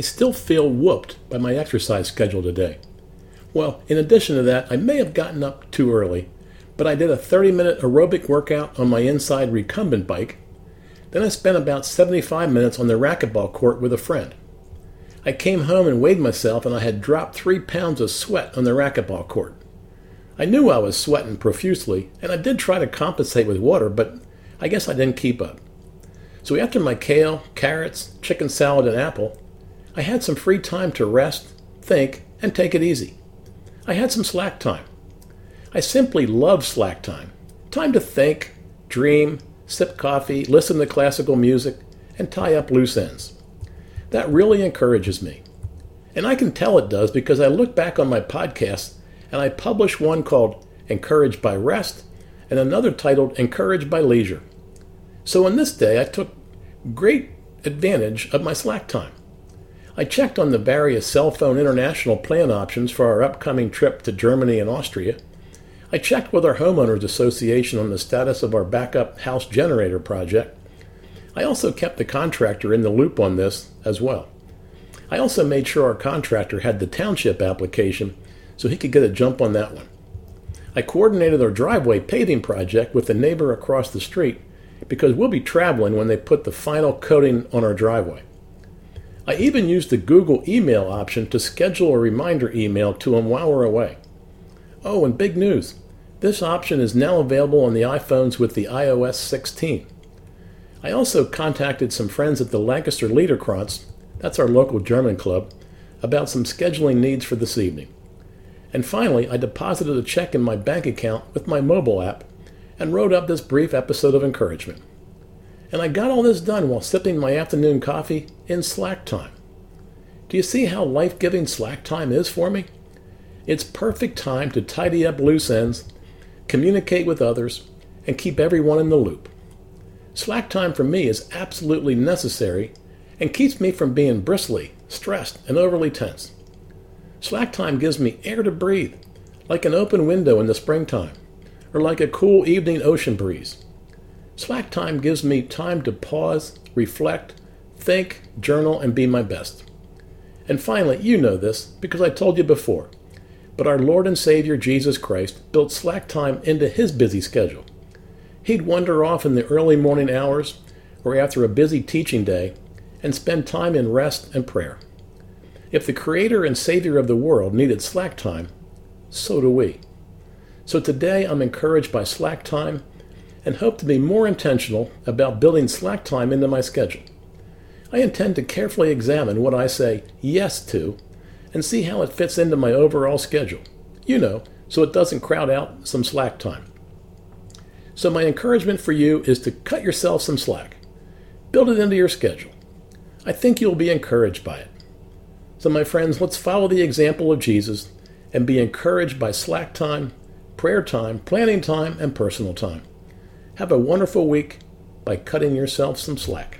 I still feel whooped by my exercise schedule today. Well, in addition to that, I may have gotten up too early, but I did a 30 minute aerobic workout on my inside recumbent bike. Then I spent about 75 minutes on the racquetball court with a friend. I came home and weighed myself, and I had dropped three pounds of sweat on the racquetball court. I knew I was sweating profusely, and I did try to compensate with water, but I guess I didn't keep up. So after my kale, carrots, chicken salad, and apple, I had some free time to rest, think, and take it easy. I had some slack time. I simply love slack time. Time to think, dream, sip coffee, listen to classical music, and tie up loose ends. That really encourages me. And I can tell it does because I look back on my podcasts and I publish one called Encouraged by Rest and another titled Encouraged by Leisure. So on this day, I took great advantage of my slack time. I checked on the various cell phone international plan options for our upcoming trip to Germany and Austria. I checked with our homeowners association on the status of our backup house generator project. I also kept the contractor in the loop on this as well. I also made sure our contractor had the township application so he could get a jump on that one. I coordinated our driveway paving project with the neighbor across the street because we'll be traveling when they put the final coating on our driveway. I even used the Google email option to schedule a reminder email to him while we're away. Oh, and big news this option is now available on the iPhones with the iOS 16. I also contacted some friends at the Lancaster Liederkranz, that's our local German club, about some scheduling needs for this evening. And finally, I deposited a check in my bank account with my mobile app and wrote up this brief episode of encouragement. And I got all this done while sipping my afternoon coffee in slack time. Do you see how life giving slack time is for me? It's perfect time to tidy up loose ends, communicate with others, and keep everyone in the loop. Slack time for me is absolutely necessary and keeps me from being bristly, stressed, and overly tense. Slack time gives me air to breathe, like an open window in the springtime or like a cool evening ocean breeze. Slack time gives me time to pause, reflect, think, journal, and be my best. And finally, you know this because I told you before, but our Lord and Savior Jesus Christ built slack time into his busy schedule. He'd wander off in the early morning hours or after a busy teaching day and spend time in rest and prayer. If the Creator and Savior of the world needed slack time, so do we. So today I'm encouraged by slack time and hope to be more intentional about building slack time into my schedule. I intend to carefully examine what I say yes to and see how it fits into my overall schedule. You know, so it doesn't crowd out some slack time. So, my encouragement for you is to cut yourself some slack. Build it into your schedule. I think you'll be encouraged by it. So, my friends, let's follow the example of Jesus and be encouraged by slack time prayer time, planning time, and personal time. Have a wonderful week by cutting yourself some slack.